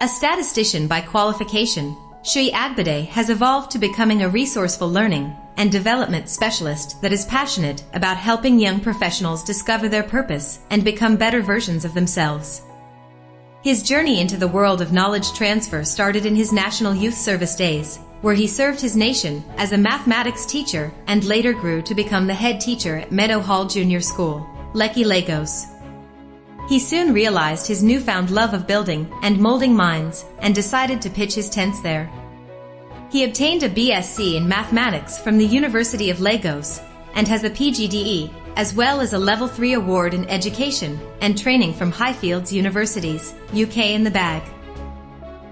A statistician by qualification, Shui Agbade has evolved to becoming a resourceful learning and development specialist that is passionate about helping young professionals discover their purpose and become better versions of themselves. His journey into the world of knowledge transfer started in his National Youth Service days, where he served his nation as a mathematics teacher and later grew to become the head teacher at Meadow Hall Junior School, Lekki, Lagos. He soon realized his newfound love of building and molding minds and decided to pitch his tents there. He obtained a BSc in mathematics from the University of Lagos and has a PGDE as well as a Level 3 award in education and training from Highfields Universities, UK in the bag.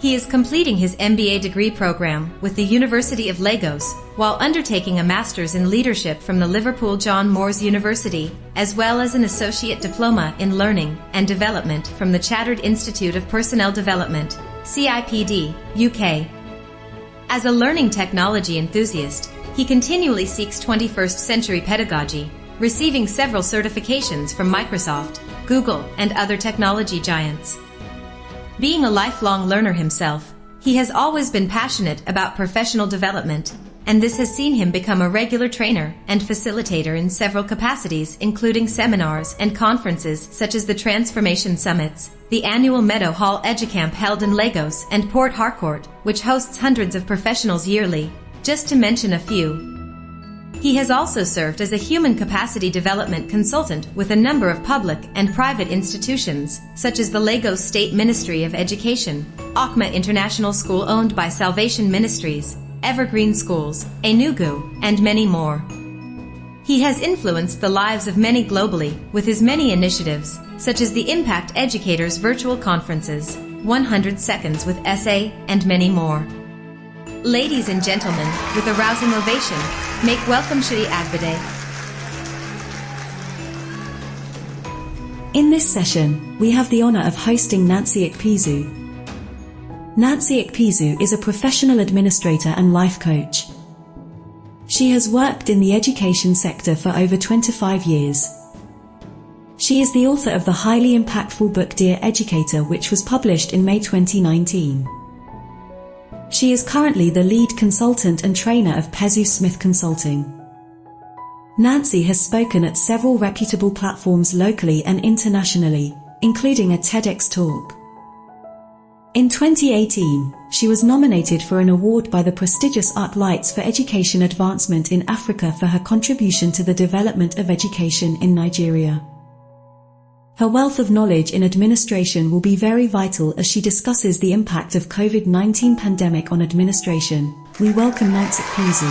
He is completing his MBA degree program with the University of Lagos while undertaking a master's in leadership from the Liverpool John Moores University, as well as an associate diploma in learning and development from the Chartered Institute of Personnel Development, CIPD, UK. As a learning technology enthusiast, he continually seeks 21st century pedagogy receiving several certifications from Microsoft, Google, and other technology giants. Being a lifelong learner himself, he has always been passionate about professional development, and this has seen him become a regular trainer and facilitator in several capacities including seminars and conferences such as the Transformation Summits, the annual Meadow Hall Educamp held in Lagos and Port Harcourt, which hosts hundreds of professionals yearly, just to mention a few, he has also served as a human capacity development consultant with a number of public and private institutions, such as the Lagos State Ministry of Education, Okma International School owned by Salvation Ministries, Evergreen Schools, Enugu, and many more. He has influenced the lives of many globally with his many initiatives, such as the Impact Educators virtual conferences, 100 Seconds with Essay, and many more. Ladies and gentlemen, with a rousing ovation, make welcome Shri Agbade. In this session, we have the honor of hosting Nancy Ekpezu. Nancy Ekpezu is a professional administrator and life coach. She has worked in the education sector for over 25 years. She is the author of the highly impactful book Dear Educator which was published in May 2019. She is currently the lead consultant and trainer of Pezu Smith Consulting. Nancy has spoken at several reputable platforms locally and internationally, including a TEDx talk. In 2018, she was nominated for an award by the prestigious ArcLights for Education Advancement in Africa for her contribution to the development of education in Nigeria. Her wealth of knowledge in administration will be very vital as she discusses the impact of COVID-19 pandemic on administration. We welcome Nancy Ekpezu.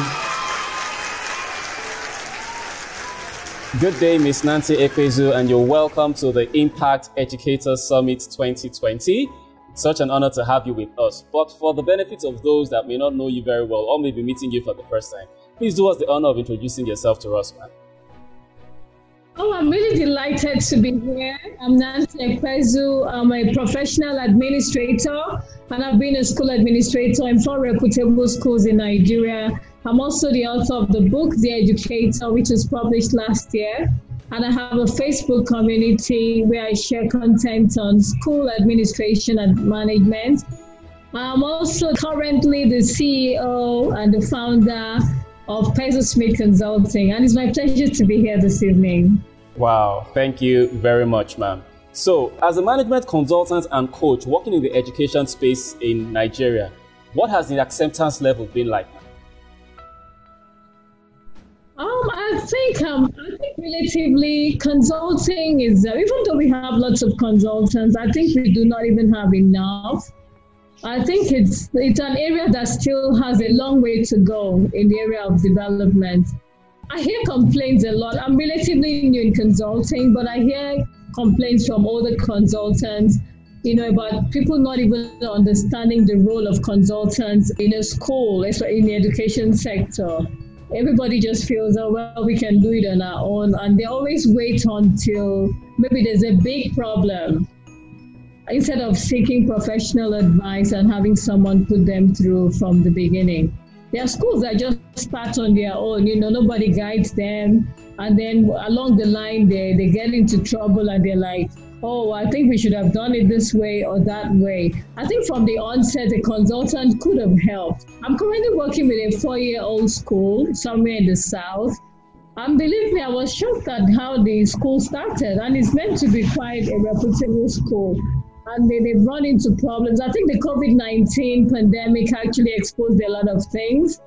Good day, Miss Nancy Ekpezu, and you're welcome to the Impact Educator Summit 2020. such an honor to have you with us. But for the benefit of those that may not know you very well or may be meeting you for the first time, please do us the honor of introducing yourself to us, man. Oh, I'm really delighted to be here. I'm Nancy Ekpezu. I'm a professional administrator, and I've been a school administrator in four reputable schools in Nigeria. I'm also the author of the book, Dear Educator, which was published last year. And I have a Facebook community where I share content on school administration and management. I'm also currently the CEO and the founder of Pezu Smith Consulting, and it's my pleasure to be here this evening. Wow, thank you very much, ma'am. So, as a management consultant and coach working in the education space in Nigeria, what has the acceptance level been like? Um, I think um, I think relatively consulting is uh, even though we have lots of consultants, I think we do not even have enough. I think it's it's an area that still has a long way to go in the area of development. I hear complaints a lot. I'm relatively new in consulting, but I hear complaints from other consultants, you know, about people not even understanding the role of consultants in a school, especially in the education sector. Everybody just feels, oh, well, we can do it on our own. And they always wait until maybe there's a big problem instead of seeking professional advice and having someone put them through from the beginning. There are schools that just start on their own, you know, nobody guides them. And then along the line, they, they get into trouble and they're like, oh, I think we should have done it this way or that way. I think from the onset, a consultant could have helped. I'm currently working with a four year old school somewhere in the South. And believe me, I was shocked at how the school started, and it's meant to be quite a reputable school. And they, they've run into problems. I think the COVID 19 pandemic actually exposed a lot of things.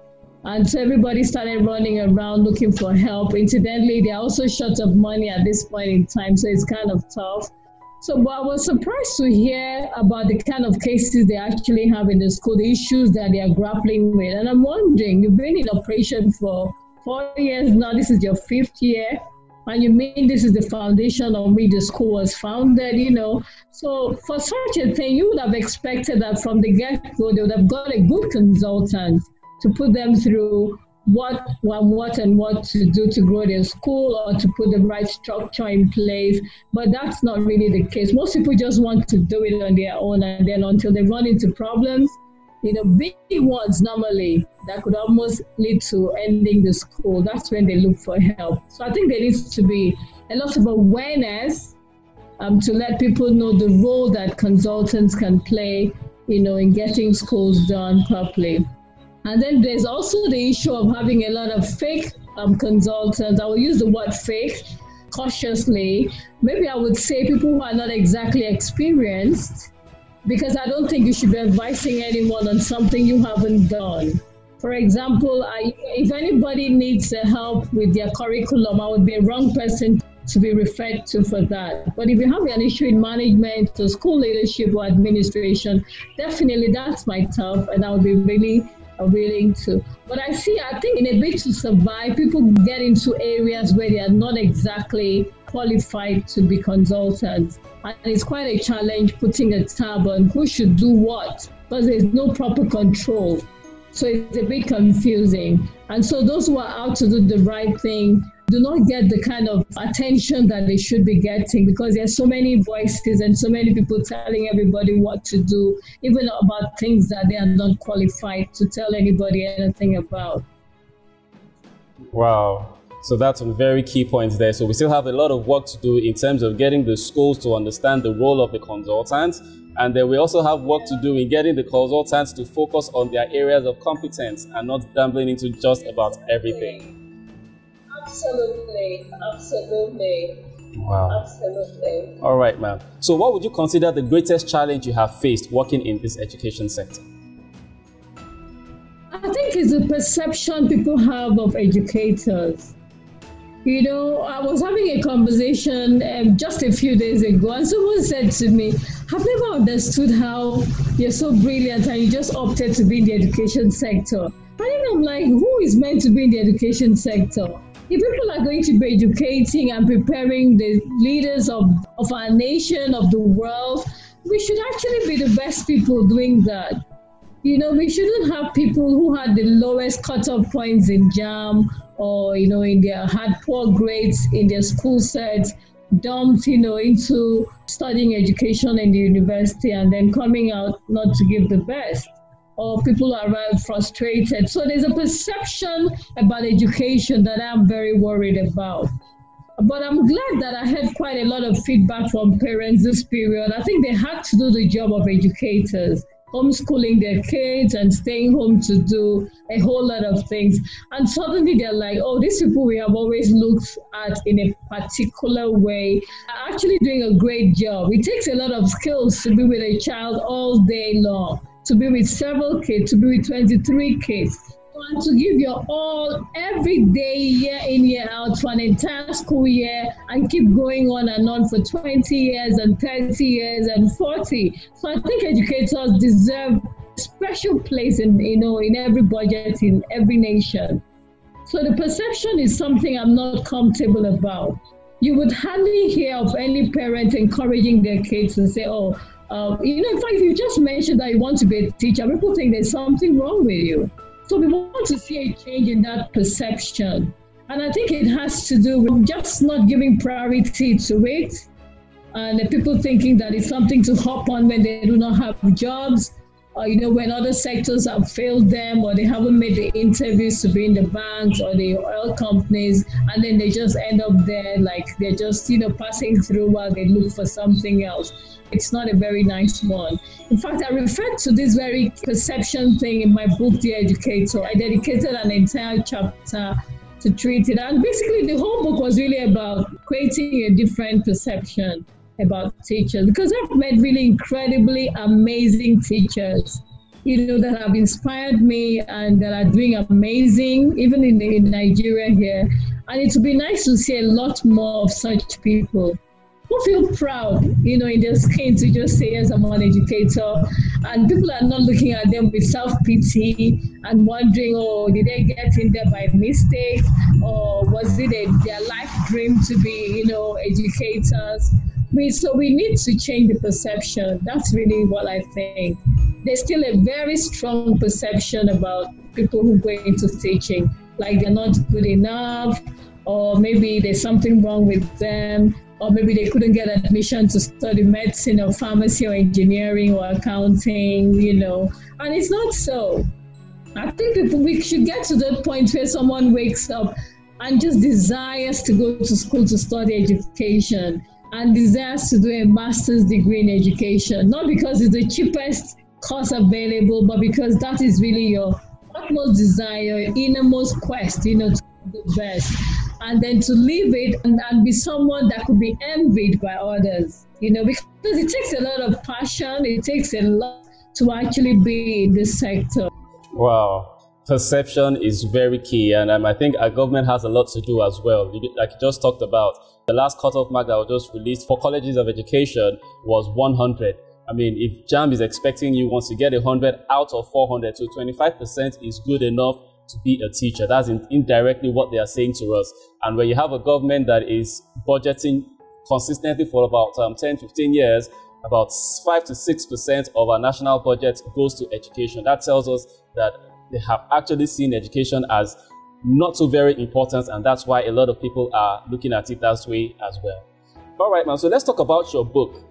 And so everybody started running around looking for help. Incidentally, they're also short of money at this point in time, so it's kind of tough. So but I was surprised to hear about the kind of cases they actually have in the school, the issues that they are grappling with. And I'm wondering, you've been in operation for four years now, this is your fifth year, and you mean this is the foundation on which the school was founded, you know. So for such a thing, you would have expected that from the get-go, they would have got a good consultant to put them through what what and what to do to grow their school or to put the right structure in place. But that's not really the case. Most people just want to do it on their own and then until they run into problems, you know, big ones normally that could almost lead to ending the school. That's when they look for help. So I think there needs to be a lot of awareness um, to let people know the role that consultants can play, you know, in getting schools done properly. And then there's also the issue of having a lot of fake um, consultants. I will use the word fake cautiously. Maybe I would say people who are not exactly experienced, because I don't think you should be advising anyone on something you haven't done. For example, I, if anybody needs help with their curriculum, I would be a wrong person to be referred to for that. But if you have an issue in management or school leadership or administration, definitely that's my tough, and I would be really willing to. But I see, I think in a bit to survive, people get into areas where they are not exactly qualified to be consultants. And it's quite a challenge putting a tab on who should do what because there's no proper control. So it's a bit confusing. And so those who are out to do the right thing do not get the kind of attention that they should be getting because there's so many voices and so many people telling everybody what to do, even about things that they are not qualified to tell anybody anything about. Wow. So that's some very key points there. So we still have a lot of work to do in terms of getting the schools to understand the role of the consultants. And then we also have work to do in getting the consultants to focus on their areas of competence and not gambling into just about everything. Absolutely, absolutely. Wow. Absolutely. All right, ma'am. So, what would you consider the greatest challenge you have faced working in this education sector? I think it's the perception people have of educators. You know, I was having a conversation um, just a few days ago, and someone said to me, I've never understood how you're so brilliant and you just opted to be in the education sector. And then I'm like, who is meant to be in the education sector? if people are going to be educating and preparing the leaders of, of our nation, of the world, we should actually be the best people doing that. You know, we shouldn't have people who had the lowest cutoff points in JAMB or, you know, in their had poor grades in their school sets dumped, you know, into studying education in the university and then coming out not to give the best or people are rather frustrated. So there's a perception about education that I'm very worried about. But I'm glad that I had quite a lot of feedback from parents this period. I think they had to do the job of educators, homeschooling their kids and staying home to do a whole lot of things. And suddenly they're like, oh, these people we have always looked at in a particular way are actually doing a great job. It takes a lot of skills to be with a child all day long to be with several kids, to be with 23 kids, and to give your all every day, year in, year out, for an entire school year, and keep going on and on for 20 years and 30 years and 40. So I think educators deserve special place in, you know, in every budget, in every nation. So the perception is something I'm not comfortable about. You would hardly hear of any parent encouraging their kids to say, oh, uh, you know, in fact, if you just mentioned that you want to be a teacher, people think there's something wrong with you. So we want to see a change in that perception. And I think it has to do with just not giving priority to it and the people thinking that it's something to hop on when they do not have jobs. Or you know when other sectors have failed them or they haven't made the interviews to be in the banks or the oil companies and then they just end up there like they're just you know passing through while they look for something else. It's not a very nice one. In fact i referred to this very perception thing in my book the educator. I dedicated an entire chapter to treat it. And basically the whole book was really about creating a different perception about teachers because I've met really incredibly amazing teachers, you know, that have inspired me and that are doing amazing, even in, in Nigeria here. And it would be nice to see a lot more of such people who feel proud, you know, in their skin to just say, yes, I'm an educator. And people are not looking at them with self pity and wondering, oh, did they get in there by mistake? Or was it a, their life dream to be, you know, educators? We, so we need to change the perception. That's really what I think. There's still a very strong perception about people who go into teaching, like they're not good enough, or maybe there's something wrong with them, or maybe they couldn't get admission to study medicine or pharmacy or engineering or accounting, you know. And it's not so. I think we should get to that point where someone wakes up and just desires to go to school to study education and desires to do a master's degree in education, not because it's the cheapest course available, but because that is really your utmost desire, your innermost quest, you know, to do the best. And then to live it and, and be someone that could be envied by others, you know, because it takes a lot of passion, it takes a lot to actually be in this sector. Wow perception is very key, and um, I think our government has a lot to do as well. Like you just talked about, the last cutoff mark that was just released for colleges of education was 100. I mean, if JAMB is expecting you once you get 100 out of 400, so 25% is good enough to be a teacher. That's in, indirectly what they are saying to us. And when you have a government that is budgeting consistently for about um, 10, 15 years, about 5 to 6% of our national budget goes to education. That tells us that they have actually seen education as not so very important, and that's why a lot of people are looking at it that way as well. All right, man. So let's talk about your book,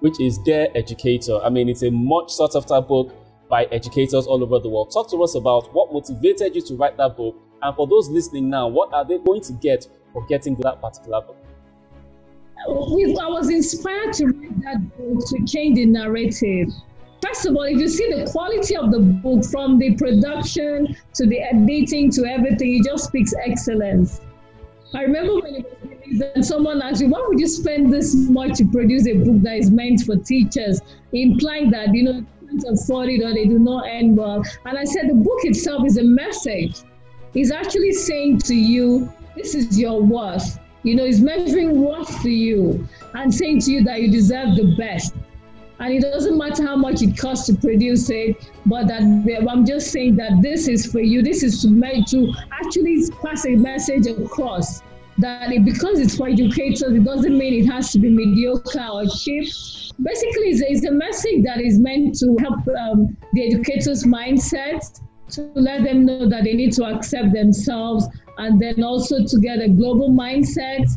which is Dear Educator. I mean, it's a much sought after book by educators all over the world. Talk to us about what motivated you to write that book, and for those listening now, what are they going to get for getting that particular book? I was inspired to read that book to change the narrative First of all, if you see the quality of the book from the production to the editing to everything, it just speaks excellence. I remember when it was released and someone asked me, why would you spend this much to produce a book that is meant for teachers? Implying that, you know, can't afford it or they do not end well. And I said the book itself is a message. It's actually saying to you, this is your worth. You know, it's measuring worth to you and saying to you that you deserve the best. And it doesn't matter how much it costs to produce it, but that I'm just saying that this is for you. This is meant to actually pass a message across that it, because it's for educators, it doesn't mean it has to be mediocre or cheap. Basically, it's, it's a message that is meant to help um, the educators' mindset, to let them know that they need to accept themselves, and then also to get a global mindset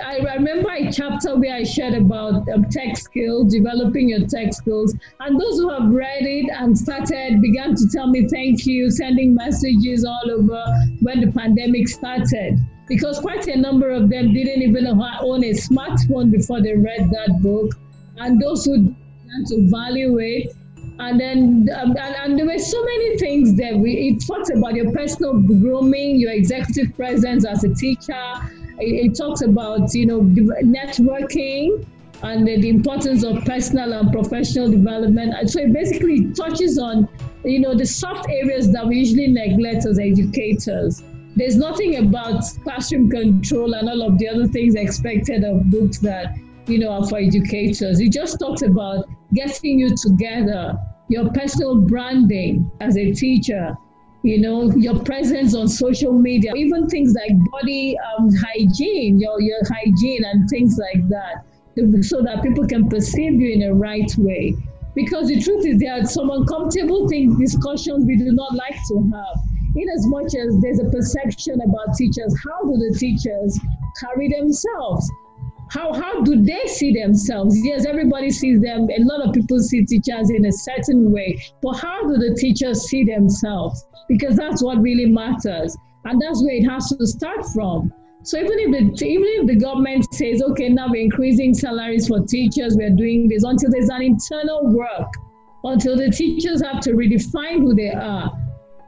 I remember a chapter where I shared about um, tech skills, developing your tech skills. And those who have read it and started began to tell me thank you, sending messages all over when the pandemic started. Because quite a number of them didn't even own a smartphone before they read that book. And those who began to value it. And then, um, and, and, there were so many things there. We, it talks about your personal grooming, your executive presence as a teacher, it, talks about, you know, networking and the, the importance of personal and professional development. So it basically touches on, you know, the soft areas that we usually neglect as educators. There's nothing about classroom control and all of the other things expected of books that, you know, are for educators. It just talks about getting you together, your personal branding as a teacher, you know, your presence on social media, even things like body um, hygiene, your, your hygiene and things like that, so that people can perceive you in a right way. Because the truth is, there are some uncomfortable things, discussions we do not like to have. In as much as there's a perception about teachers, how do the teachers carry themselves? How how do they see themselves? Yes, everybody sees them. A lot of people see teachers in a certain way, but how do the teachers see themselves? Because that's what really matters, and that's where it has to start from. So even if the even if the government says, okay, now we're increasing salaries for teachers, we're doing this until there's an internal work, until the teachers have to redefine who they are,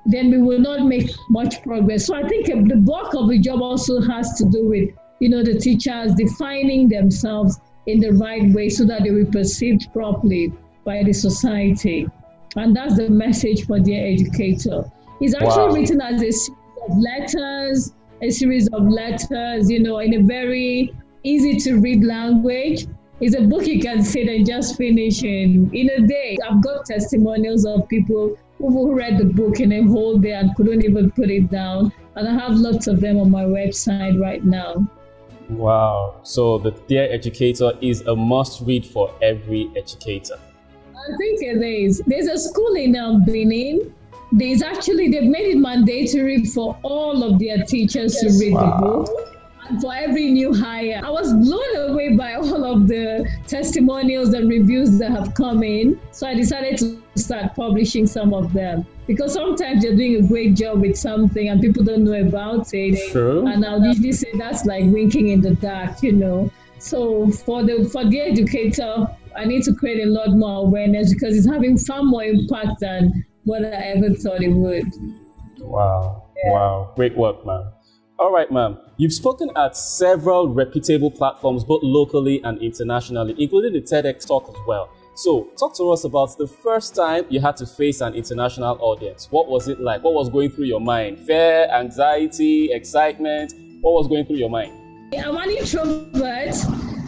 then we will not make much progress. So I think the bulk of the job also has to do with you know, the teachers defining themselves in the right way so that they will be perceived properly by the society. And that's the message for Dear Educator. It's actually wow. written as a series of letters, a series of letters, you know, in a very easy to read language. It's a book you can sit and just finish in, in a day. I've got testimonials of people who read the book in a whole day and couldn't even put it down. And I have lots of them on my website right now. Wow. So the Dear Educator is a must read for every educator. I think it is. There's a school in um, Benin. There's actually, they've made it mandatory for all of their teachers yes. to read wow. the book for every new hire. I was blown away by all of the testimonials and reviews that have come in. So I decided to start publishing some of them because sometimes you're doing a great job with something and people don't know about it. True. And I'll usually say that's like winking in the dark, you know. So for the for the educator, I need to create a lot more awareness because it's having far more impact than what I ever thought it would. Wow. Yeah. Wow. Great work, man. All right, ma'am. You've spoken at several reputable platforms, both locally and internationally, including the TEDx talk as well. So, talk to us about the first time you had to face an international audience. What was it like? What was going through your mind? Fear, anxiety, excitement? What was going through your mind? I'm an introvert.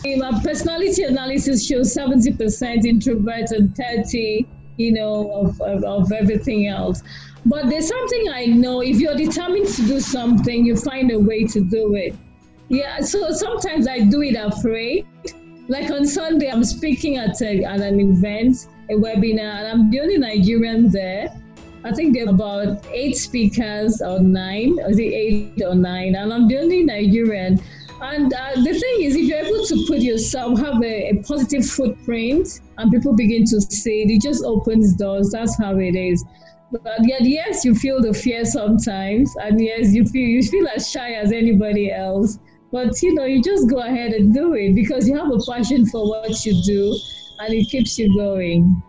My personality analysis shows 70% introvert and 30, you know, of, of, of everything else. But there's something I know if you're determined to do something, you find a way to do it. Yeah, so sometimes I do it afraid. Like on Sunday, I'm speaking at, a, at an event, a webinar, and I'm the only Nigerian there. I think there are about eight speakers or nine, or the eight or nine, and I'm the only Nigerian. And uh, the thing is, if you're able to put yourself, have a, a, positive footprint, and people begin to see it, it just opens doors. That's how it is. But yet, yes, you feel the fear sometimes, and yes, you feel you feel as shy as anybody else. But you know, you just go ahead and do it because you have a passion for what you do, and it keeps you going.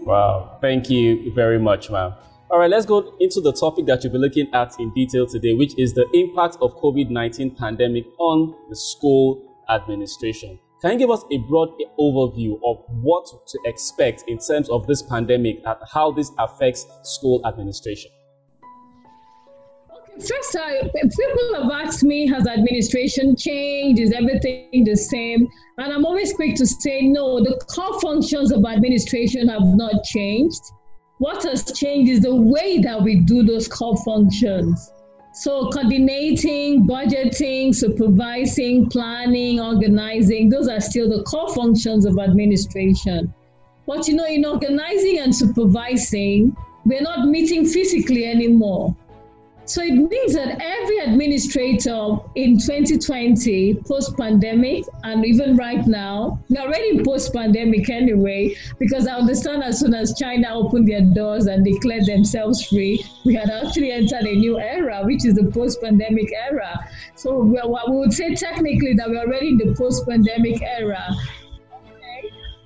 Wow, thank you very much, ma'am. All right, let's go into the topic that you'll be looking at in detail today, which is the impact of COVID-19 pandemic on the school administration. Can you give us a broad overview of what to expect in terms of this pandemic and how this affects school administration? Okay, first, uh, people have asked me, has administration changed? Is everything the same? And I'm always quick to say, no, the core functions of administration have not changed. What has changed is the way that we do those core functions. So coordinating, budgeting, supervising, planning, organizing, those are still the core functions of administration. But you know, in organizing and supervising, we're not meeting physically anymore. So it means that every administrator in 2020, post pandemic, and even right now, we're already post pandemic anyway, because I understand as soon as China opened their doors and declared themselves free, we had actually entered a new era, which is the post pandemic era. So we would say technically that we're already in the post pandemic era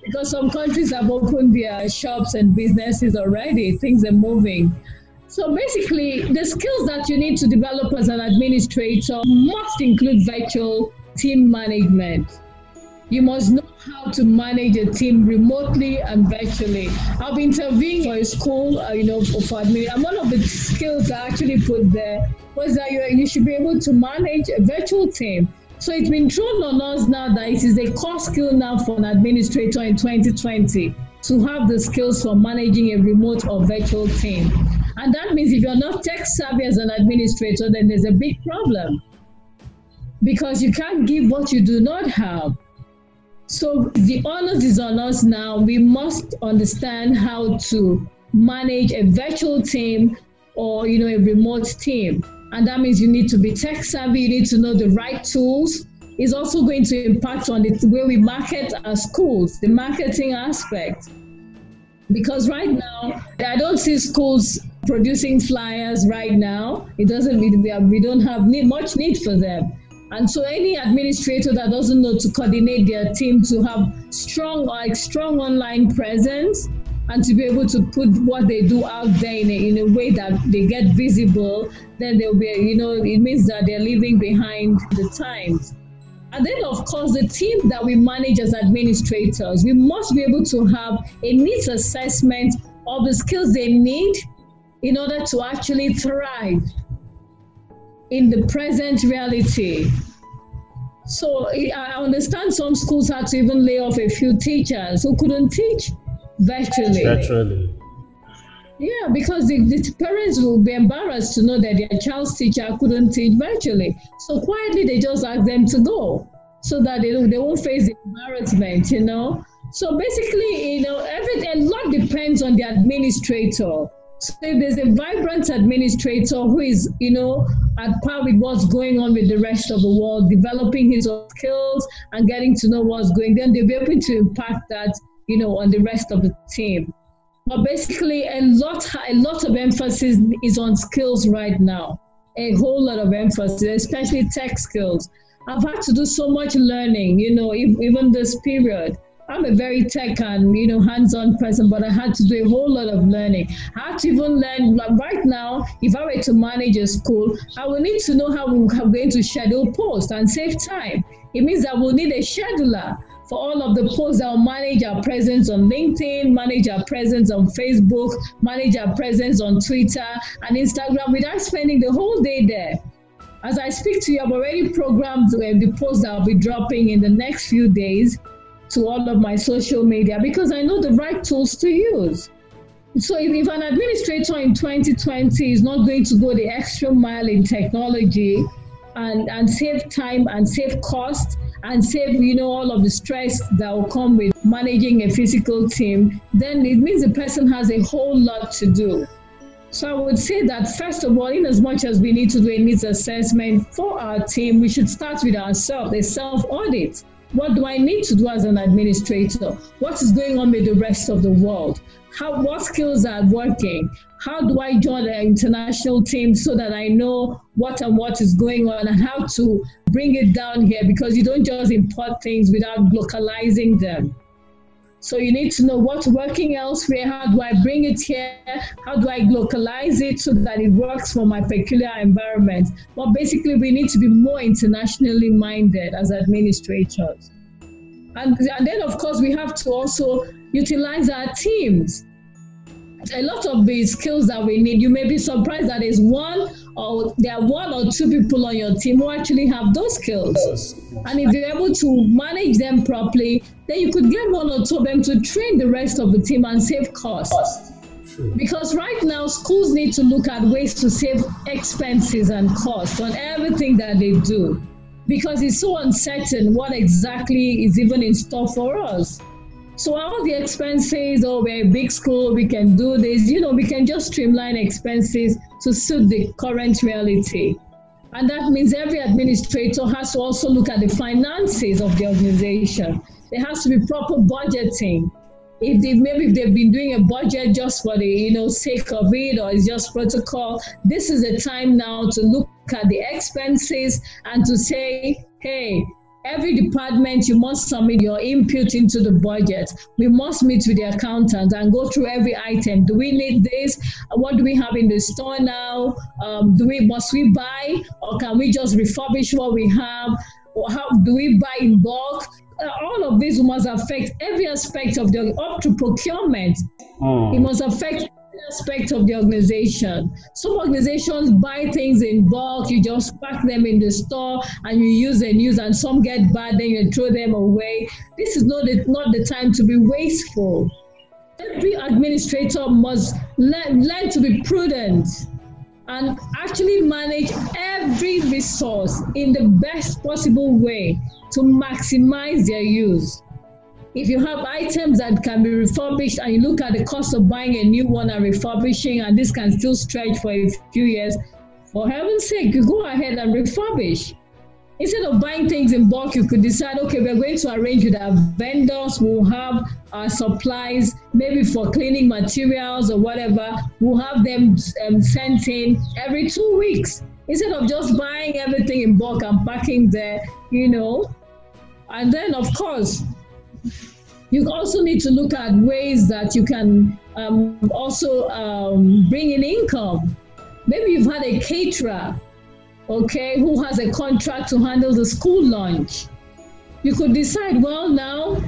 because some countries have opened their shops and businesses already, things are moving. So basically, the skills that you need to develop as an administrator must include virtual team management. You must know how to manage a team remotely and virtually. I've been intervened for a school, uh, you know, for, for admin. And one of the skills I actually put there was that you, you should be able to manage a virtual team. So it's been thrown on us now that it is a core skill now for an administrator in 2020 to have the skills for managing a remote or virtual team. And that means if you're not tech savvy as an administrator, then there's a big problem because you can't give what you do not have. So the onus is on us now. We must understand how to manage a virtual team or you know a remote team. And that means you need to be tech savvy, you need to know the right tools is also going to impact on the way we market our schools, the marketing aspect. Because right now, I don't see schools producing flyers right now. It doesn't we, we don't have need, much need for them. And so any administrator that doesn't know to coordinate their team to have strong like strong online presence and to be able to put what they do out there in a, in a way that they get visible, then they'll be, you know, it means that they're leaving behind the times. And then, of course, the team that we manage as administrators, we must be able to have a needs assessment of the skills they need in order to actually thrive in the present reality. So I understand some schools had to even lay off a few teachers who couldn't teach virtually. Virtually. Yeah, because the, the, parents will be embarrassed to know that their child's teacher couldn't teach virtually. So quietly, they just ask them to go so that they, they won't face the embarrassment, you know. So basically, you know, every, a lot depends on the administrator. So if there's a vibrant administrator who is, you know, at par with what's going on with the rest of the world, developing his own skills and getting to know what's going, then they'll be able to impact that, you know, on the rest of the team. But basically, a lot, a lot of emphasis is on skills right now. A whole lot of emphasis, especially tech skills. I've had to do so much learning, you know, even this period. I'm a very tech and you know hands-on person, but I had to do a whole lot of learning. I had to even learn like right now. If I were to manage a school, I will need to know how we're going to schedule posts and save time. It means that we'll need a scheduler for all of the posts that will manage our presence on LinkedIn, manage our presence on Facebook, manage our presence on Twitter and Instagram without spending the whole day there. As I speak to you, I've already programmed uh, the posts that I'll be dropping in the next few days to all of my social media because I know the right tools to use. So if, if an administrator in 2020 is not going to go the extra mile in technology and, and save time and save cost and save, you know, all of the stress that will come with managing a physical team, then it means the person has a whole lot to do. So I would say that first of all, in as much as we need to do a needs assessment for our team, we should start with ourselves, a self-audit. What do I need to do as an administrator? What is going on with the rest of the world? How, what skills are working? How do I join an international team so that I know what and what is going on and how to bring it down here? Because you don't just import things without localizing them. So you need to know what's working elsewhere. How do I bring it here? How do I localize it so that it works for my peculiar environment? But basically, we need to be more internationally minded as administrators. And, and then, of course, we have to also utilize our teams. A lot of the skills that we need, you may be surprised that is one or there are one or two people on your team who actually have those skills. And if you're able to manage them properly, then you could get one or two of them to train the rest of the team and save costs. Because right now, schools need to look at ways to save expenses and costs on everything that they do. Because it's so uncertain what exactly is even in store for us. So all the expenses, oh, we're a big school, we can do this, you know, we can just streamline expenses to suit the current reality. And that means every administrator has to also look at the finances of the organization. There has to be proper budgeting. If they maybe if they've been doing a budget just for the you know sake of it or it's just protocol, this is the time now to look at the expenses and to say, hey, Every department, you must submit your input into the budget. We must meet with the accountant and go through every item. Do we need this? What do we have in the store now? Um, do we must we buy or can we just refurbish what we have? Or how do we buy in bulk? Uh, all of this must affect every aspect of the up to procurement. Mm. It must affect aspect of the organization. Some organizations buy things in bulk, you just pack them in the store and you use and use, and some get bad, then you throw them away. This is not the, not the time to be wasteful. Every administrator must learn, learn to be prudent and actually manage every resource in the best possible way to maximize their use. If you have items that can be refurbished and you look at the cost of buying a new one and refurbishing, and this can still stretch for a few years, for heaven's sake, you go ahead and refurbish. instead of buying things in bulk, you could decide, okay, we're going to arrange with our vendors, we'll have our supplies, maybe for cleaning materials or whatever, we'll have them um, sent in every two weeks. Instead of just buying everything in bulk and packing there, you know. And then, of course, you also need to look at ways that you can um, also um, bring in income. Maybe you've had a caterer okay, who has a contract to handle the school lunch. You could decide, well, now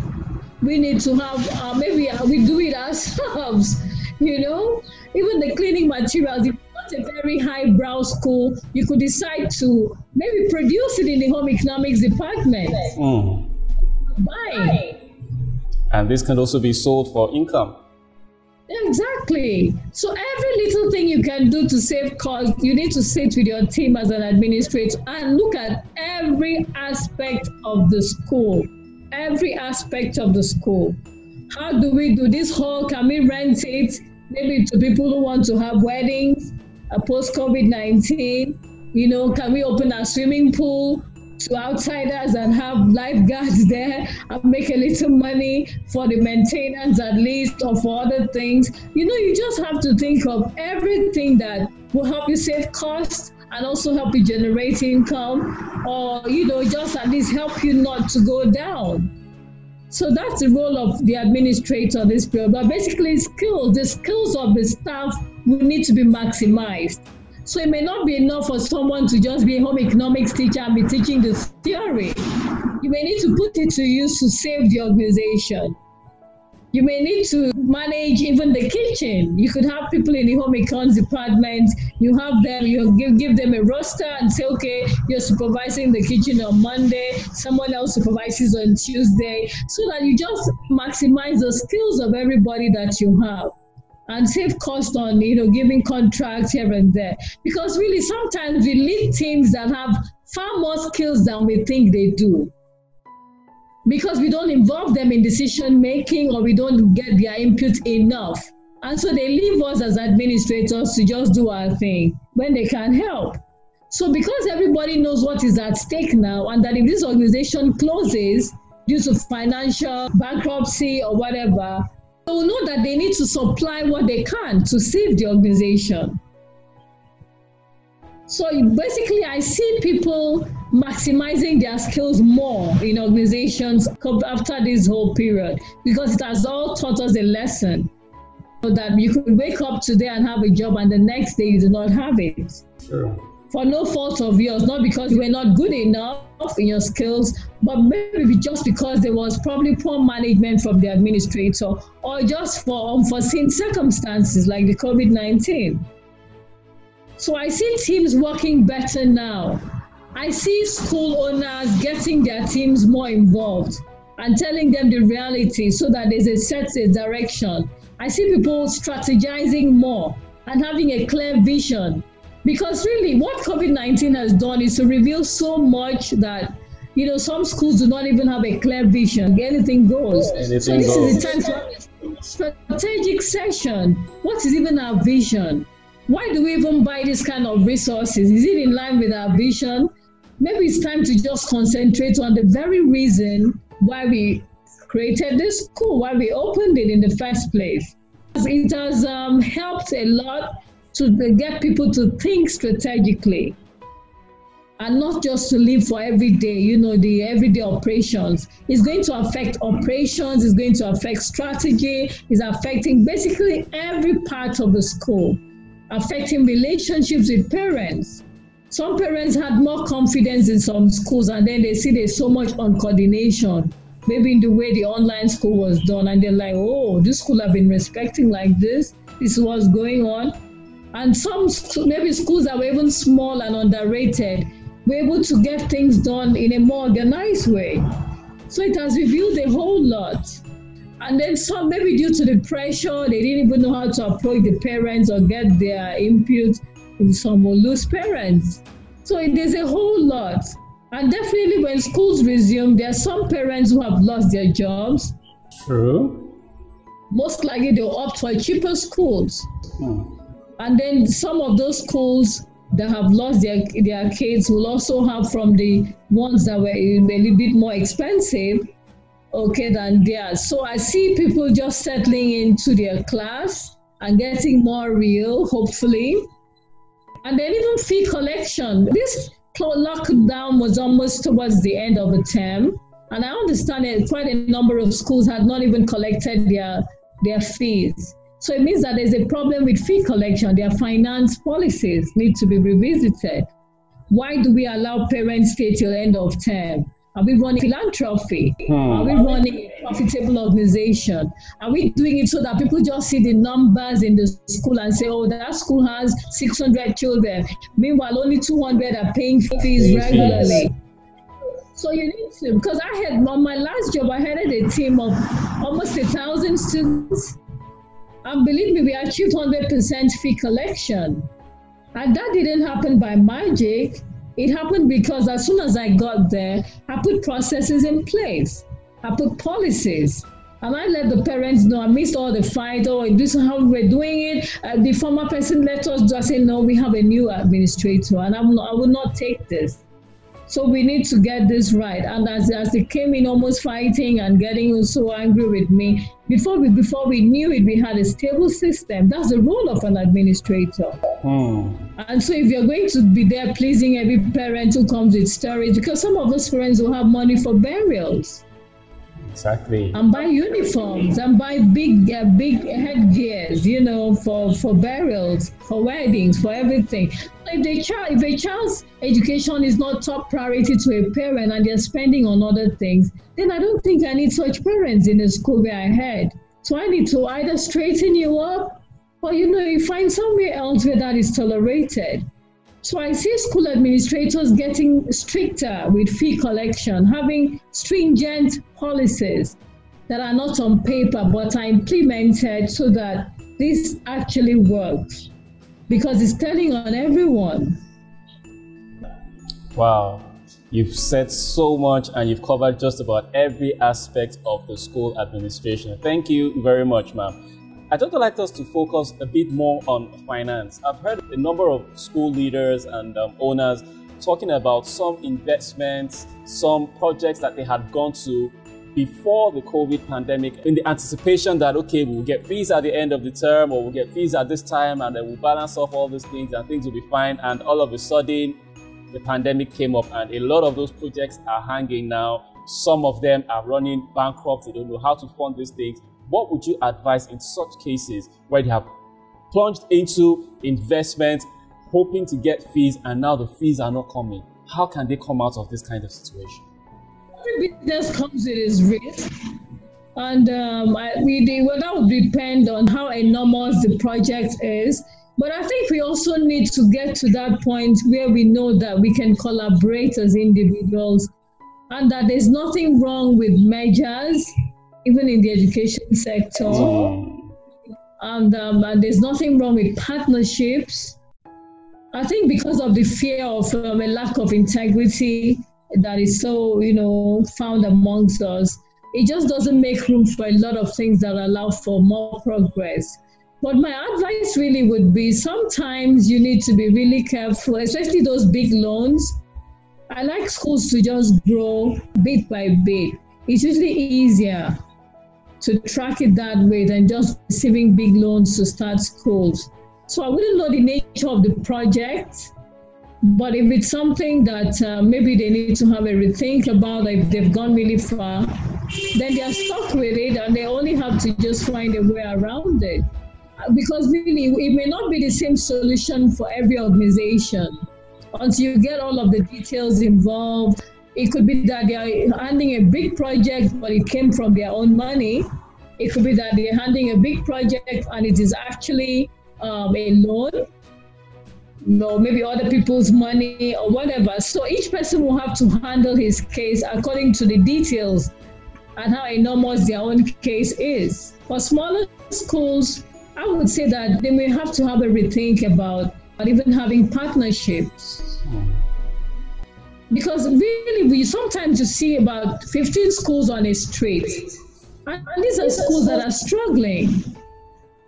we need to have, uh, maybe uh, we do it ourselves, you know, even the cleaning materials. If not a very highbrow school, you could decide to maybe produce it in the home economics department. Mm. Buy. And this can also be sold for income. Exactly. So every little thing you can do to save cost, you need to sit with your team as an administrator and look at every aspect of the school. Every aspect of the school. How do we do this whole? Can we rent it? Maybe to people who want to have weddings, uh, post COVID 19. You know, can we open a swimming pool? To outsiders and have lifeguards there and make a little money for the maintenance at least or for other things. You know, you just have to think of everything that will help you save costs and also help you generate income or, you know, just at least help you not to go down. So that's the role of the administrator this period. But basically, skills, the skills of the staff will need to be maximized. So it may not be enough for someone to just be a home economics teacher and be teaching the theory. You may need to put it to use to save the organization. You may need to manage even the kitchen. You could have people in the home econs department. You have them, you give, give them a roster and say, okay, you're supervising the kitchen on Monday, someone else supervises on Tuesday, so that you just maximize the skills of everybody that you have and save cost on you know giving contracts here and there. Because really sometimes we lead teams that have far more skills than we think they do. Because we don't involve them in decision making or we don't get their input enough. And so they leave us as administrators to just do our thing when they can help. So because everybody knows what is at stake now and that if this organization closes due to financial bankruptcy or whatever will know that they need to supply what they can to save the organization. So basically, I see people maximizing their skills more in organizations after this whole period because it has all taught us a lesson so that you could wake up today and have a job and the next day you do not have it. Sure for no fault of yours, not because you were not good enough in your skills, but maybe just because there was probably poor management from the administrator or just for unforeseen circumstances like the COVID 19. So I see teams working better now. I see school owners getting their teams more involved and telling them the reality so that there's a set direction. I see people strategizing more and having a clear vision because really, what COVID 19 has done is to reveal so much that you know, some schools do not even have a clear vision. Anything goes. Anything so this goes. is the time for strategic session. What is even our vision? Why do we even buy this kind of resources? Is it in line with our vision? Maybe it's time to just concentrate on the very reason why we created this school, why we opened it in the first place. It has um, helped a lot to get people to think strategically and not just to live for every day, you know, the everyday operations. It's going to affect operations, it's going to affect strategy, it's affecting basically every part of the school, affecting relationships with parents. Some parents had more confidence in some schools and then they see there's so much uncoordination, maybe in the way the online school was done, and they're like, oh, this school have been respecting like this, this is what's going on and some maybe schools that were even small and underrated were able to get things done in a more organized way. So it has revealed a whole lot. And then some, maybe due to the pressure, they didn't even know how to approach the parents or get their input. And some will lose parents. So there's a whole lot. And definitely when schools resume, there are some parents who have lost their jobs. True. Most likely they'll opt for cheaper schools. Hmm. And then some of those schools, that have lost their, their kids will also have from the ones that were a little bit more expensive, okay, than theirs. So I see people just settling into their class and getting more real, hopefully. And then even fee collection. This lockdown was almost towards the end of the term. And I understand that quite a number of schools had not even collected their, their fees. So it means that there's a problem with fee collection. Their finance policies need to be revisited. Why do we allow parents stay till end of term? Are we running philanthropy? Hmm. Are we running a profitable organization? Are we doing it so that people just see the numbers in the school and say, oh, that school has 600 children. Meanwhile, only 200 are paying fees regularly. So you need to, because I had on my last job, I had a team of almost a thousand students. And believe me, we achieved 100% fee collection. And that didn't happen by magic. It happened because as soon as I got there, I put processes in place. I put policies. And I let the parents know I missed all the fight, oh, this is how we're doing it. Uh, the former person let us just say, no, we have a new administrator, and I'm not, I will not take this. So we need to get this right. And as, as they came in almost fighting and getting so angry with me, before we before we knew it, we had a stable system. That's the role of an administrator. Hmm. And so if you're going to be there pleasing every parent who comes with stories, because some of those parents will have money for burials. Exactly. And buy uniforms and buy big uh, big headgears, you know, for, for burials, for weddings, for everything. If the child if a child's education is not top priority to a parent and they're spending on other things, then I don't think I need such parents in the school where I had. So I need to either straighten you up or you know you find somewhere else where that is tolerated. So I see school administrators getting stricter with fee collection, having stringent policies that are not on paper but are implemented so that this actually works because it's telling on everyone. Wow. You've said so much and you've covered just about every aspect of the school administration. Thank you very much, ma'am. I'd also like us to focus a bit more on finance. I've heard a number of school leaders and um, owners talking about some investments, some projects that they had gone to before the COVID pandemic in the anticipation that, okay, we'll get fees at the end of the term or we'll get fees at this time and then we'll balance off all these things and things will be fine. And all of a sudden, the pandemic came up and a lot of those projects are hanging now. Some of them are running bankrupt. They don't know how to fund these things. What would you advise in such cases where they have plunged into investment, hoping to get fees, and now the fees are not coming? How can they come out of this kind of situation? Every business comes with its risk. And um, I, we, well, that would depend on how enormous the project is. But I think we also need to get to that point where we know that we can collaborate as individuals and that there's nothing wrong with measures even in the education sector. And, um, and there's nothing wrong with partnerships. I think because of the fear of um, a lack of integrity that is so, you know, found amongst us, it just doesn't make room for a lot of things that allow for more progress. But my advice really would be sometimes you need to be really careful, especially those big loans. I like schools to just grow bit by bit. It's usually easier to track it that way than just receiving big loans to start schools. So I wouldn't know the nature of the project, but if it's something that uh, maybe they need to have a rethink about, if they've gone really far, then they're stuck with it and they only have to just find a way around it. Uh, because really, it may not be the same solution for every organization. Once you get all of the details involved, it could be that they are handing a big project, but it came from their own money. It could be that they're handing a big project and it is actually um, a loan, or maybe other people's money or whatever. So each person will have to handle his case according to the details and how enormous their own case is. For smaller schools, I would say that they may have to have a rethink about even having partnerships. Because really, we sometimes you see about 15 schools on a street, and, these are schools that are struggling.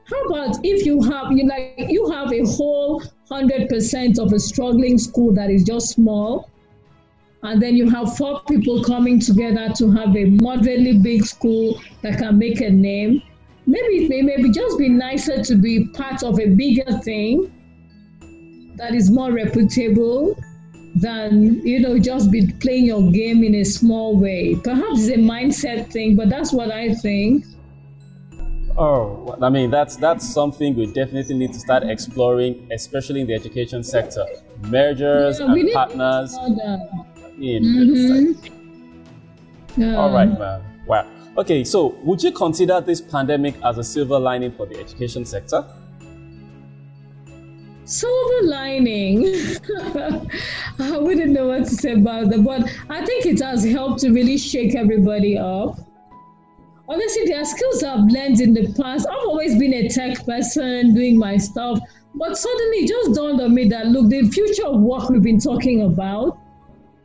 How about if you have you like you have a whole 100% of a struggling school that is just small. And then you have four people coming together to have a moderately big school that can make a name. Maybe it may maybe just be nicer to be part of a bigger thing that is more reputable than you know just be playing your game in a small way. Perhaps it's a mindset thing, but that's what I think. Oh, I mean that's that's something we definitely need to start exploring, especially in the education sector. Mergers yeah, and partners. Mm-hmm. Yeah. All right, man. Wow. Okay, so would you consider this pandemic as a silver lining for the education sector? Silver lining. I wouldn't know what to say about that, but I think it has helped to really shake everybody up. Honestly, there are skills I've learned in the past. I've always been a tech person doing my stuff, but suddenly it just dawned on me that look, the future of work we've been talking about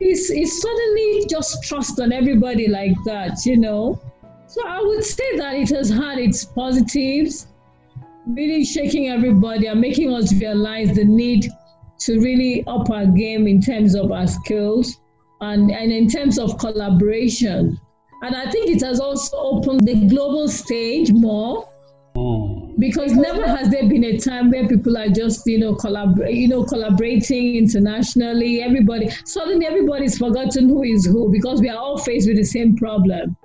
is, is suddenly just trust on everybody like that, you know. So I would say that it has had its positives really shaking everybody and making us realize the need to really up our game in terms of our skills and, and in terms of collaboration. And I think it has also opened the global stage more hmm. because never has there been a time where people are just you know you know collaborating internationally everybody suddenly everybody's forgotten who is who because we are all faced with the same problem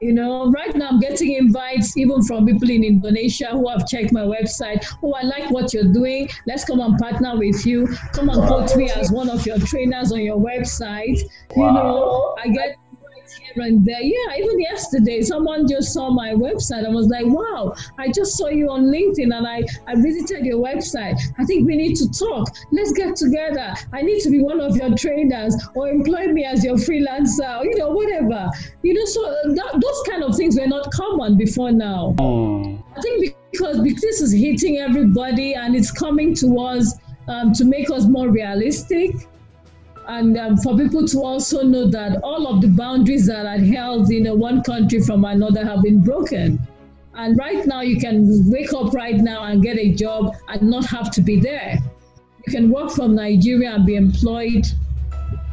you know, right now I'm getting invites even from people in Indonesia who have checked my website. Oh, I like what you're doing. Let's come and partner with you. Come and quote me as one of your trainers on your website. Wow. You know, I get and there. Yeah, even yesterday, someone just saw my website and was like, wow, I just saw you on LinkedIn and I, I visited your website. I think we need to talk. Let's get together. I need to be one of your trainers or employ me as your freelancer, or, you know, whatever. You know, so that, those kind of things were not common before now. I think because, because this is hitting everybody and it's coming to us um, to make us more realistic and um, for people to also know that all of the boundaries that are held in one country from another have been broken. And right now, you can wake up right now and get a job and not have to be there. You can work from Nigeria and be employed,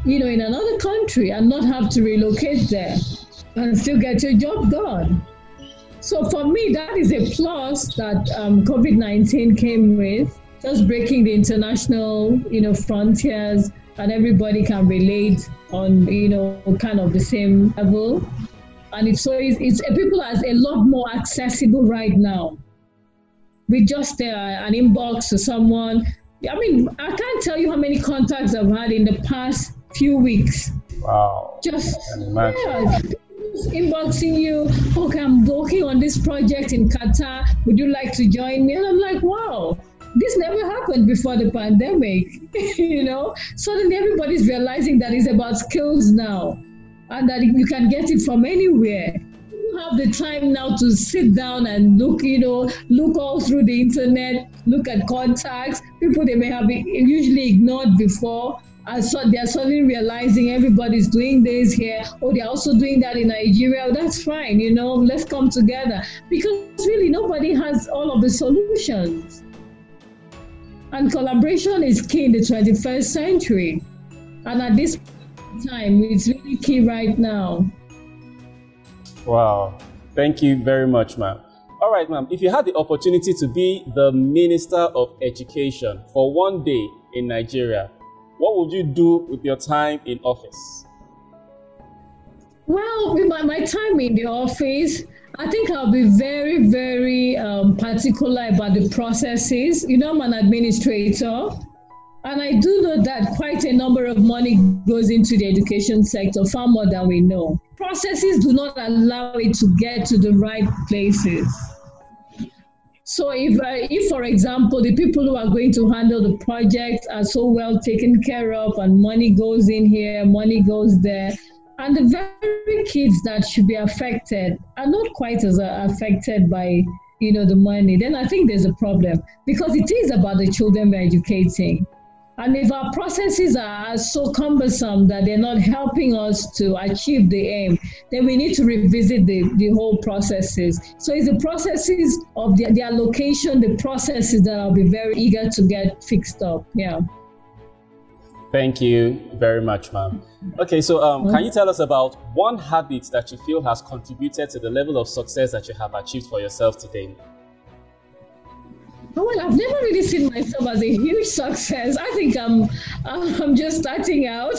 you know, in another country and not have to relocate there and still get your job done. So for me, that is a plus that um, COVID-19 came with, just breaking the international, you know, frontiers and everybody can relate on you know kind of the same level. And it's so it's, it's people are a lot more accessible right now. With just uh, an inbox to someone. I mean i can't tell you how many contacts i've had in the past few weeks. Wow. Just yeah, inboxing you. Okay i'm working on this project in qatar. Would you like to join me? And i'm like wow this never happened before the pandemic, you know. Suddenly everybody's realizing that it's about skills now and that you can get it from anywhere. You have the time now to sit down and look, you know, look all through the internet, look at contacts, people they may have usually ignored before. And so they're suddenly realizing everybody's doing this here, or they're also doing that in Nigeria. That's fine, you know, let's come together. Because really nobody has all of the solutions. And collaboration is key in the 21st century. And at this time, it's really key right now. Wow. Thank you very much, ma'am. All right, ma'am. If you had the opportunity to be the Minister of Education for one day in Nigeria, what would you do with your time in office? Well, with my, my time in the office, I think I'll be very, very um, particular about the processes. You know, I'm an administrator, and I do know that quite a number of money goes into the education sector, far more than we know. Processes do not allow it to get to the right places. So, if, uh, if for example, the people who are going to handle the project are so well taken care of, and money goes in here, money goes there, and the very kids that should be affected are not quite as uh, affected by you know the money then i think there's a problem because it is about the children we're educating And if our processes are so cumbersome that they're not helping us to achieve the aim, then we need to revisit the, the whole processes. So it's the processes of the, the allocation, the processes that I'll be very eager to get fixed up. Yeah. Thank you very much, ma'am. Okay, so um, can you tell us about one habit that you feel has contributed to the level of success that you have achieved for yourself today? Oh, well, I've never really seen myself as a huge success. I think I'm, I'm just starting out,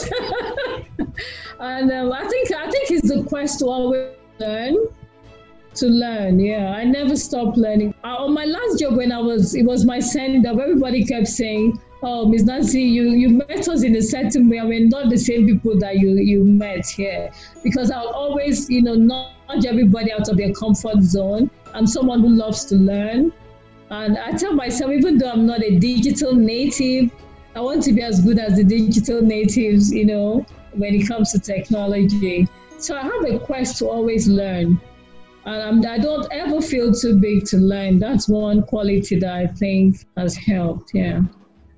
and um, I think I think it's the quest to always learn, to learn. Yeah, I never stop learning. Uh, on my last job, when I was, it was my send up. Everybody kept saying, "Oh, Miss Nancy, you you met us in a certain way. Mean, not the same people that you you met here." Because I'll always, you know, nudge everybody out of their comfort zone. I'm someone who loves to learn. And I tell myself, even though I'm not a digital native, I want to be as good as the digital natives, you know, when it comes to technology. So I have a quest to always learn. And I'm, I do not ever feel too big to learn. That's one quality that I think has helped, yeah.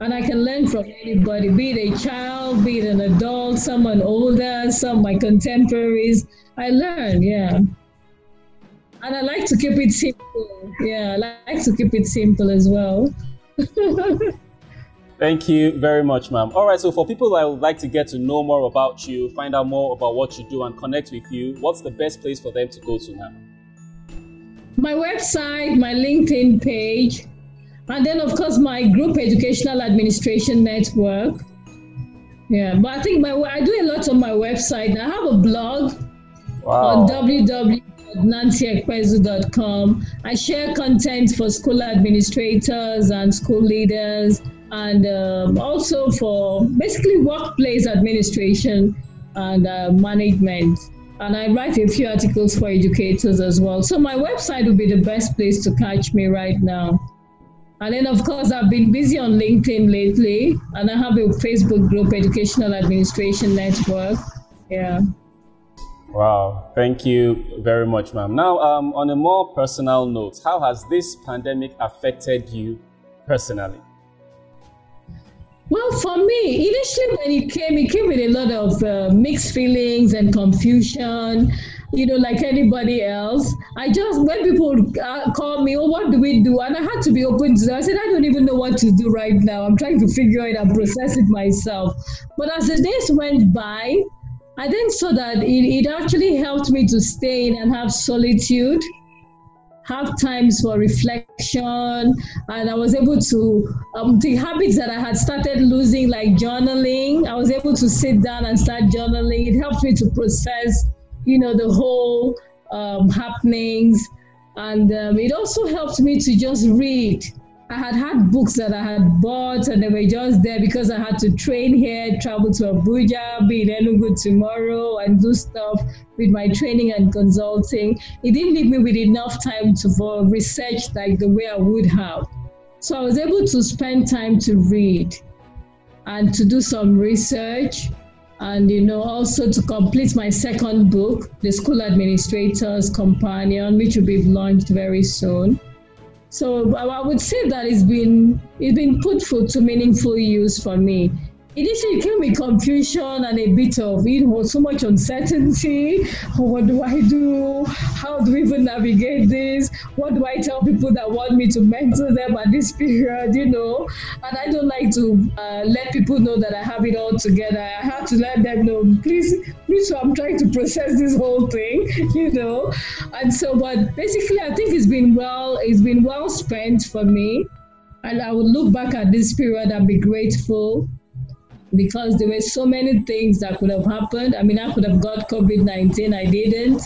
And I can learn from anybody, be it a child, be it an adult, someone older, some my contemporaries. I learn, yeah. And I like to keep it simple. Yeah, I like to keep it simple as well. Thank you very much, ma'am. All right, so for people that would like to get to know more about you, find out more about what you do, and connect with you, what's the best place for them to go to now? My website, my LinkedIn page, and then, of course, my group educational administration network. Yeah, but I think my I do a lot on my website. I have a blog wow. on www nancyekpezu.com. I share content for school administrators and school leaders and um, also for basically workplace administration and uh, management. And I write a few articles for educators as well. So my website would be the best place to catch me right now. And then, of course, I've been busy on LinkedIn lately, and I have a Facebook group, Educational Administration Network. Yeah. Wow, thank you very much, ma'am. Now, um, on a more personal note, how has this pandemic affected you personally? Well, for me, initially when it came, it came with a lot of uh, mixed feelings and confusion. You know, like anybody else. I just when people uh, call me, "Oh, what do we do?" and I had to be open to that. I said, "I don't even know what to do right now. I'm trying to figure it and process it myself." But as the days went by, I then saw that it, it actually helped me to stay in and have solitude, have times for reflection, and I was able to, um, the habits that I had started losing, like journaling, I was able to sit down and start journaling. It helped me to process, you know, the whole um, happenings. And um, it also helped me to just read I had had books that I had bought and they were just there because I had to train here, travel to Abuja, be in Enugu tomorrow and do stuff with my training and consulting. It didn't leave me with enough time to for research like the way I would have. So I was able to spend time to read and to do some research and you know also to complete my second book, The School Administrator's Companion, which will be launched very soon. So I would say that it's been it's been put to meaningful use for me. Initially, it came with confusion and a bit of you know so much uncertainty. What do I do? How do we even navigate this? What do I tell people that want me to mentor them at this period? You know, and I don't like to uh, let people know that I have it all together. I have to let them know, please, please. So I'm trying to process this whole thing, you know. And so, but basically, I think it's been well. It's been well spent for me, and I would look back at this period and be grateful because there were so many things that could have happened. I mean, I could have got COVID 19, I didn't.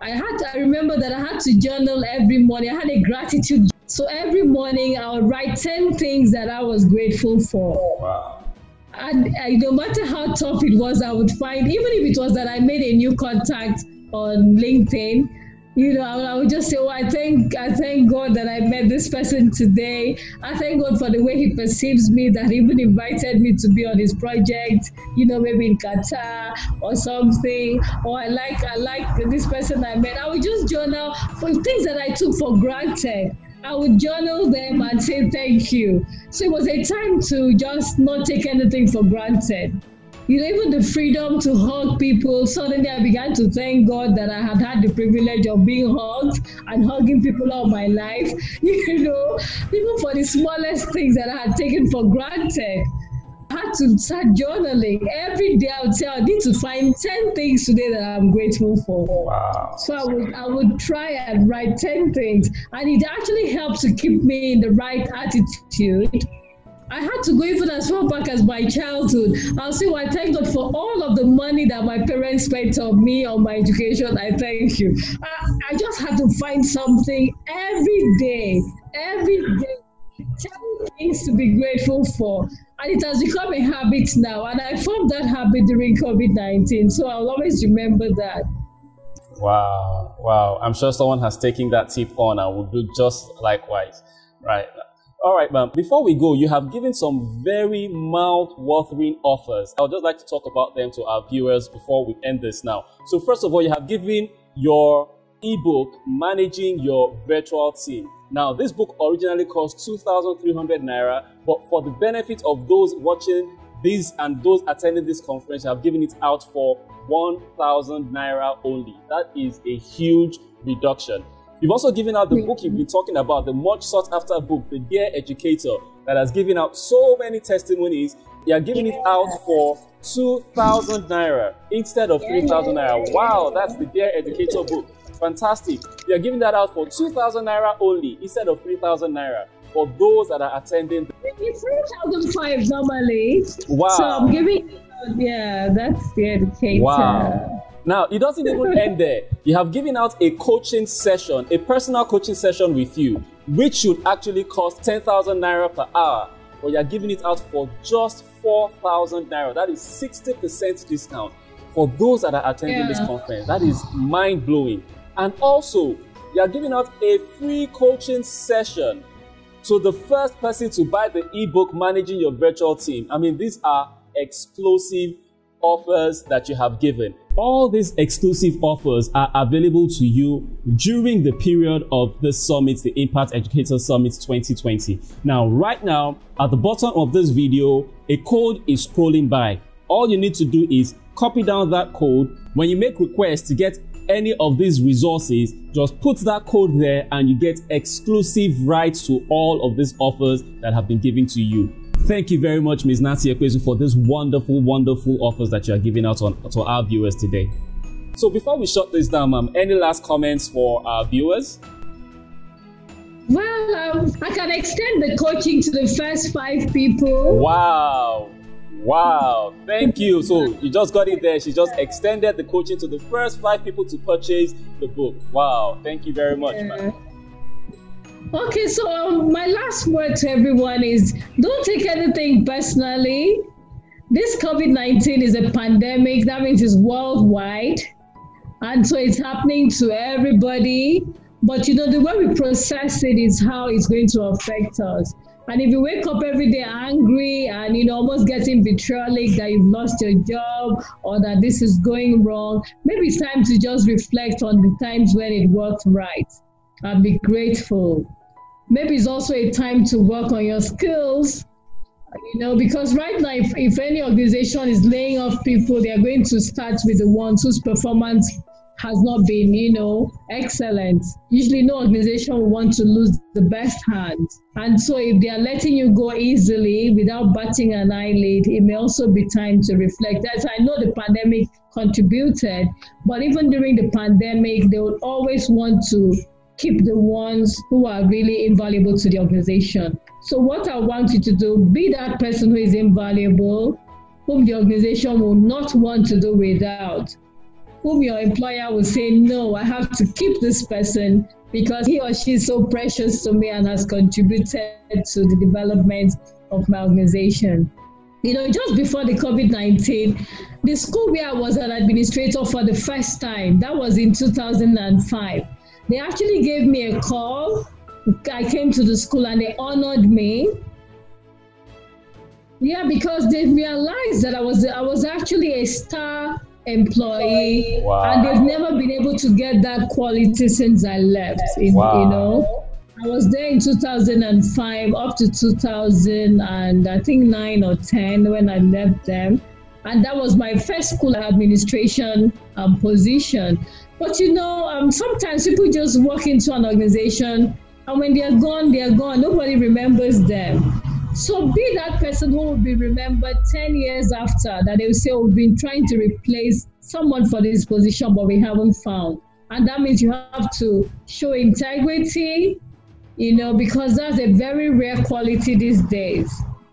I had to, I remember that I had to journal every morning. I had a gratitude. So every morning I would write 10 things that I was grateful for. And I, no matter how tough it was, I would find, even if it was that I made a new contact on LinkedIn, you know, I would just say, "Oh, I thank, I thank God that I met this person today. I thank God for the way He perceives me, that He even invited me to be on His project. You know, maybe in Qatar or something. Or I like, I like this person I met. I would just journal for things that I took for granted. I would journal them and say thank you. So it was a time to just not take anything for granted. You know, even the freedom to hug people. Suddenly, I began to thank God that I had had the privilege of being hugged and hugging people all my life. You know, even for the smallest things that I had taken for granted. I had to start journaling. Every day I would say I need to find 10 things today that I'm grateful for. Wow. So I would I would try and write 10 things. And it actually helped to keep me in the right attitude. I had to go even as far back as my childhood. I'll say, well, I thank God for all of the money that my parents spent on me, on my education. I thank you. I, I just had to find something every day, every day, 10 things to be grateful for. And it has become a habit now. And I formed that habit during COVID 19. So I'll always remember that. Wow. Wow. I'm sure someone has taken that tip on and will do just likewise. Right. All right, ma'am. Before we go, you have given some very mouth-watering offers. I would just like to talk about them to our viewers before we end this now. So first of all, you have given your ebook, Managing Your Virtual Team. Now, this book originally cost 2,300 Naira, but for the benefit of those watching this and those attending this conference, I have given it out for 1,000 Naira only. That is a huge reduction. You've also given out the book you've been talking about, the much sought after book, The Dear Educator, that has given out so many testimonies. You are giving it out for 2,000 naira instead of 3,000 naira. Wow, that's the Dear Educator book. Fantastic. You are giving that out for 2,000 naira only instead of 3,000 naira for those that are attending. It's 3,005 normally. Eh? Wow. So I'm giving, yeah, that's the educator. Wow. Now, it doesn't even end there. You have given out a coaching session, a personal coaching session with you, which should actually cost 10,000 naira per hour, but you're giving it out for just 4,000 naira. That is 60% discount for those that are attending yeah. this conference. That is mind blowing. And also, you're giving out a free coaching session to the first person to buy the ebook Managing Your Virtual Team. I mean, these are explosive offers that you have given. All these exclusive offers are available to you during the period of the summit, the Impact Educator Summit 2020. Now, right now, at the bottom of this video, a code is scrolling by. All you need to do is copy down that code. When you make requests to get any of these resources, just put that code there and you get exclusive rights to all of these offers that have been given to you. Thank you very much, Ms. Nancy Ekpezu, for this wonderful, wonderful offers that you are giving out on, to our viewers today. So before we shut this down, ma'am, any last comments for our viewers? Well, um, I can extend the coaching to the first five people. Wow. Wow. Thank you. So you just got it there. She just extended the coaching to the first five people to purchase the book. Wow. Thank you very much, yeah. ma'am. Okay, so um, my last word to everyone is don't take anything personally. This COVID 19 is a pandemic, that means it's worldwide. And so it's happening to everybody. But you know, the way we process it is how it's going to affect us. And if you wake up every day angry and you know almost getting vitriolic that you've lost your job or that this is going wrong, maybe it's time to just reflect on the times when it worked right and be grateful. Maybe it's also a time to work on your skills you know because right now if, if any organization is laying off people they are going to start with the ones whose performance has not been you know excellent. Usually no organization will want to lose the best hand and so if they are letting you go easily without batting an eyelid it may also be time to reflect. As i know the pandemic contributed but even during the pandemic they would always want to keep the ones who are really invaluable to the organization. So, what I want you to do, be that person who is invaluable, whom the organization will not want to do without, whom your employer will say, No, I have to keep this person because he or she is so precious to me and has contributed to the development of my organization. You know, just before the COVID 19, the school where I was an administrator for the first time, that was in 2005 they actually gave me a call. I came to the school and they honored me. Yeah, because they realized that I was I was actually a star employee, wow. and they've never been able to get that quality since I left. In, wow. You know, I was there in 2005 up to 2000 and I think nine or 10 when I left them. And that was my first school administration um, position. But you know, um, sometimes people just walk into an organization and when they're gone, they're gone. Nobody remembers them. So be that person who will be remembered 10 years after that they will say, oh, we've been trying to replace someone for this position, but we haven't found. And that means you have to show integrity, you know, because that's a very rare quality these days.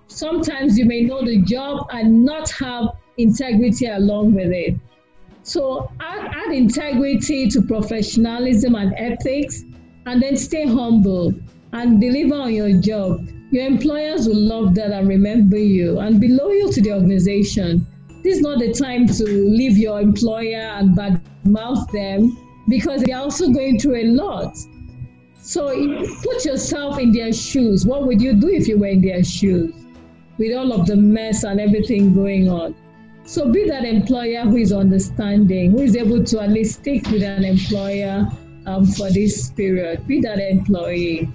Sometimes you may know the job and not have integrity along with it. So add, add integrity to professionalism and ethics, and then stay humble and deliver on your job. Your employers will love that and remember you and be loyal to the organization. This is not the time to leave your employer and badmouth them because they're also going through a lot. So put yourself in their shoes. What would you do if you were in their shoes with all of the mess and everything going on? So be that employer who is understanding, who is able to at least stick with an employer um, for this period. Be that employee.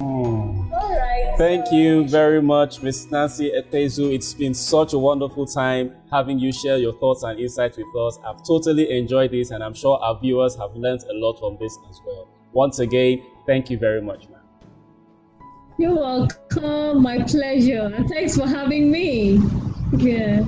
Oh. All right. Thank you very much, Ms. Nancy Ekpezu. It's been such a wonderful time having you share your thoughts and insights with us. I've totally enjoyed this, and I'm sure our viewers have learned a lot from this as well. Once again, thank you very much, ma'am. You're welcome. My pleasure. Thanks for having me. Yeah.